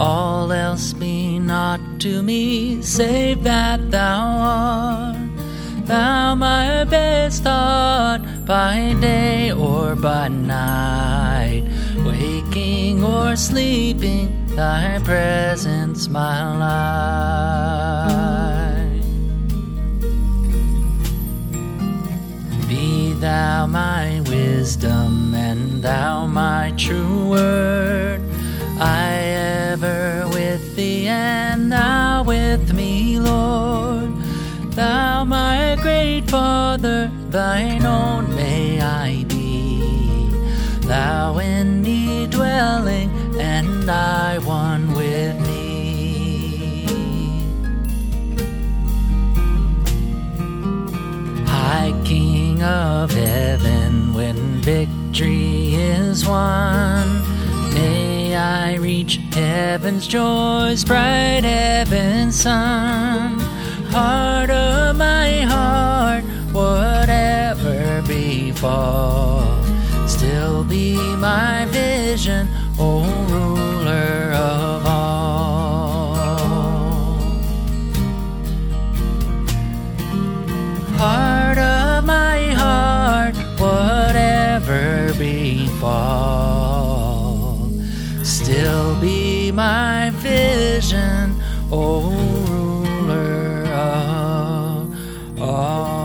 All else be not to me, save that thou art. Thou my best thought by day or by night, waking or sleeping, thy presence my light. Be thou my wisdom and thou my true word. With me, Lord. Thou my great Father, thine own may I be. Thou in me dwelling, and I one with thee. High King of heaven, when victory is won, reach heaven's joys, bright heaven's sun. Heart of my heart, whatever befall, still be my vision, O ruler of all. Heart of my heart, whatever befall, O ruler of all.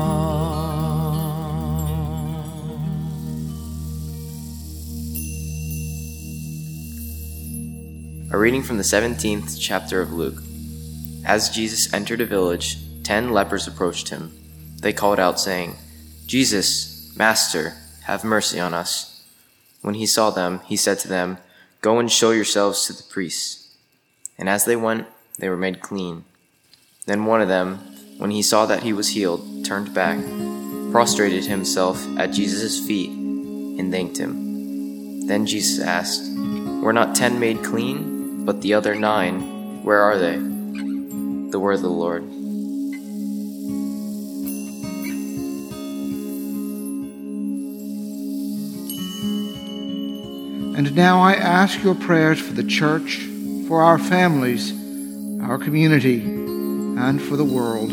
A reading from the 17th chapter of Luke. As Jesus entered a village, ten lepers approached him. They called out, saying, Jesus, Master, have mercy on us. When he saw them, he said to them, Go and show yourselves to the priests. And as they went, they were made clean. Then one of them, when he saw that he was healed, turned back, prostrated himself at Jesus' feet, and thanked him. Then Jesus asked, Were not ten made clean, but the other nine, where are they? The word of the Lord. And now I ask your prayers for the church, for our families, our community, and for the world.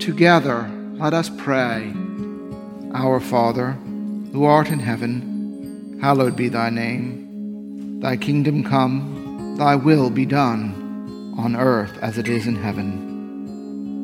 Together, let us pray. Our Father, who art in heaven, hallowed be thy name. Thy kingdom come, thy will be done, on earth as it is in heaven.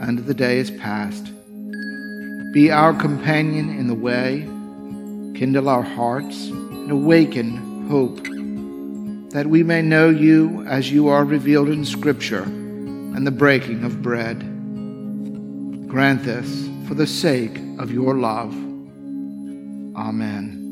and the day is past. Be our companion in the way, kindle our hearts, and awaken hope, that we may know you as you are revealed in Scripture and the breaking of bread. Grant this for the sake of your love. Amen.